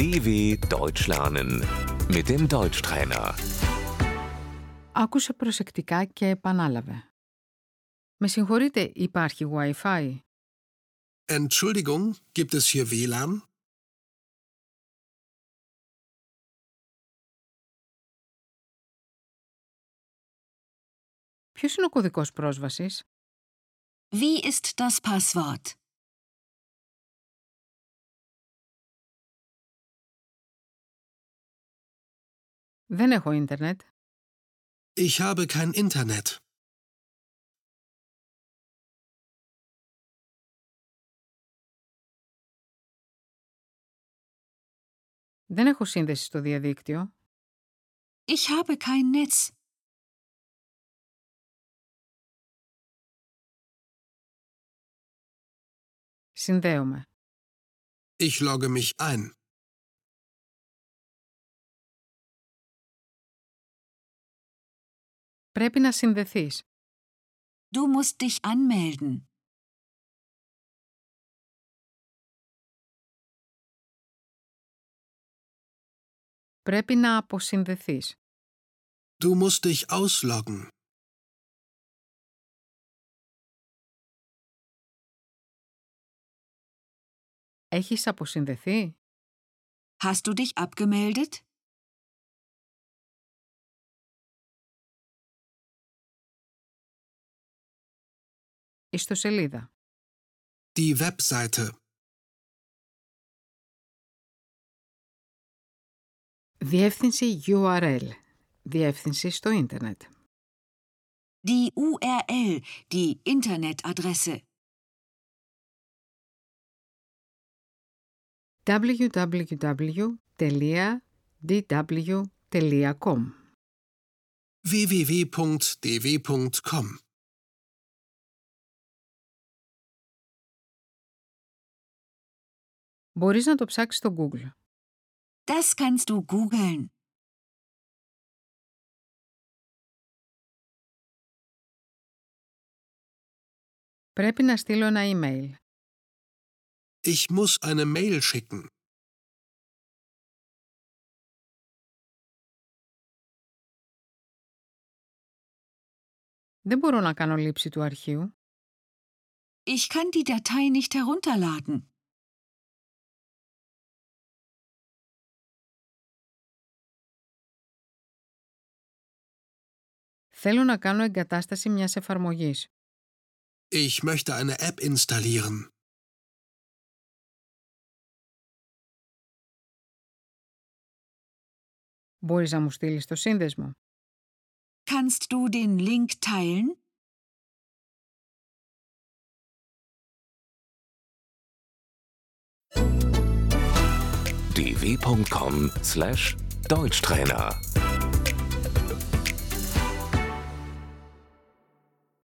DW Deutsch lernen mit dem Deutschtrainer. Άκουσε προσεκτικά και επανάλαβε. Με συγχωρείτε, υπάρχει Wi-Fi. Entschuldigung, gibt es hier WLAN? Ποιος είναι ο κωδικός πρόσβασης? Wie ist das Passwort? Δεν έχω ίντερνετ. Ich habe kein Internet. Δεν έχω σύνδεση στο διαδίκτυο. Ich habe kein Netz. Συνδέομαι. Ich logge mich ein. Πρέπει να συνδεθείς. Du musst dich anmelden. Πρέπει να αποσυνδεθείς. Du musst dich ausloggen. Έχεις αποσυνδεθεί? Hast du dich abgemeldet? Ιστοσελίδα. Die Webseite. Διεύθυνση URL. Διεύθυνση στο ίντερνετ. Die URL, die Internetadresse. www.dw.com www.dw.com Μπορείς να το ψάξεις στο Google. Das kannst du googeln. Πρέπει να στείλω ένα email. Ich muss eine Mail schicken. Δεν μπορώ να κάνω λήψη του αρχείου. Ich kann die Datei nicht herunterladen. Θέλω να κάνω εγκατάσταση μιας εφαρμογής. Ich möchte eine App installieren. Μπορείς να μου στείλεις το σύνδεσμο. Kannst du den Link teilen? dw.com/deutschtrainer